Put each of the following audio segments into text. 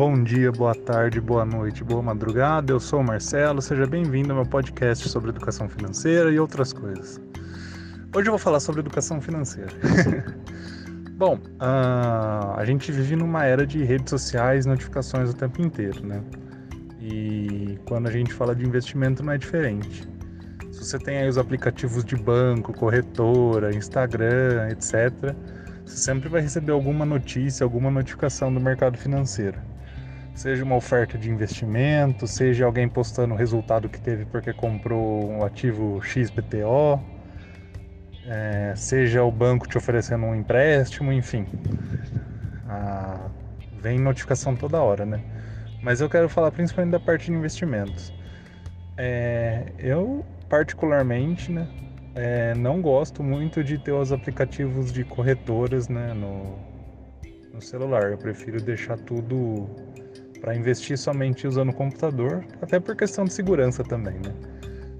Bom dia, boa tarde, boa noite, boa madrugada. Eu sou o Marcelo, seja bem-vindo ao meu podcast sobre educação financeira e outras coisas. Hoje eu vou falar sobre educação financeira. Bom, uh, a gente vive numa era de redes sociais, notificações o tempo inteiro, né? E quando a gente fala de investimento não é diferente. Se você tem aí os aplicativos de banco, corretora, Instagram, etc., você sempre vai receber alguma notícia, alguma notificação do mercado financeiro. Seja uma oferta de investimento, seja alguém postando o resultado que teve porque comprou um ativo XBTO, é, seja o banco te oferecendo um empréstimo, enfim. Ah, vem notificação toda hora, né? Mas eu quero falar principalmente da parte de investimentos. É, eu, particularmente, né, é, não gosto muito de ter os aplicativos de corretoras né, no, no celular. Eu prefiro deixar tudo para investir somente usando o computador, até por questão de segurança também, né?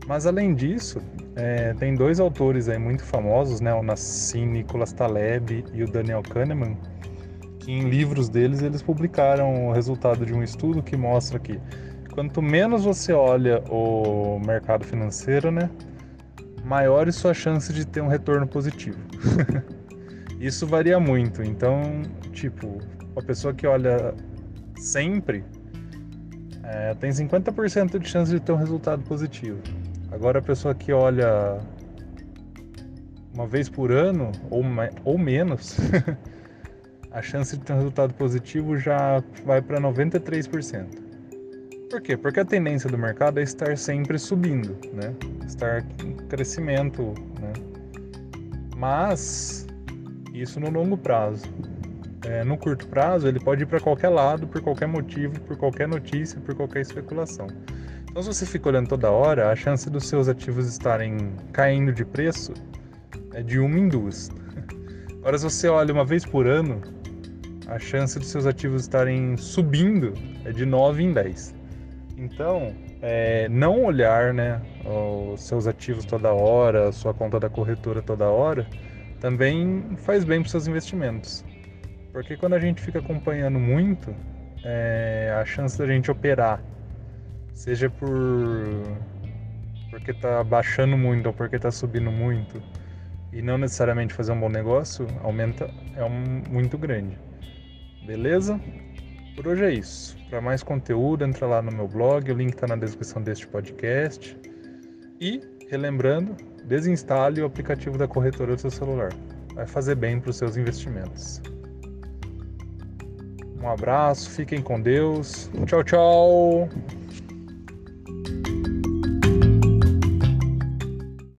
Mas além disso, é, tem dois autores aí muito famosos, né? O Nassim Nicholas Taleb e o Daniel Kahneman, que em livros deles eles publicaram o resultado de um estudo que mostra que quanto menos você olha o mercado financeiro, né? Maiores suas chances de ter um retorno positivo. Isso varia muito. Então, tipo, a pessoa que olha sempre é, tem 50% de chance de ter um resultado positivo. Agora a pessoa que olha uma vez por ano ou, ou menos, a chance de ter um resultado positivo já vai para 93%. Por quê? Porque a tendência do mercado é estar sempre subindo, né? Estar em crescimento, né? Mas isso no longo prazo. É, no curto prazo, ele pode ir para qualquer lado, por qualquer motivo, por qualquer notícia, por qualquer especulação. Então, se você fica olhando toda hora, a chance dos seus ativos estarem caindo de preço é de uma em duas. Agora, se você olha uma vez por ano, a chance dos seus ativos estarem subindo é de 9 em 10. Então, é, não olhar né, os seus ativos toda hora, a sua conta da corretora toda hora, também faz bem para os seus investimentos. Porque quando a gente fica acompanhando muito, é, a chance da gente operar seja por porque tá baixando muito ou porque tá subindo muito e não necessariamente fazer um bom negócio, aumenta é um, muito grande. Beleza? Por hoje é isso. Para mais conteúdo, entra lá no meu blog, o link está na descrição deste podcast. E, relembrando, desinstale o aplicativo da corretora do seu celular. Vai fazer bem para os seus investimentos. Um abraço, fiquem com Deus. Tchau, tchau.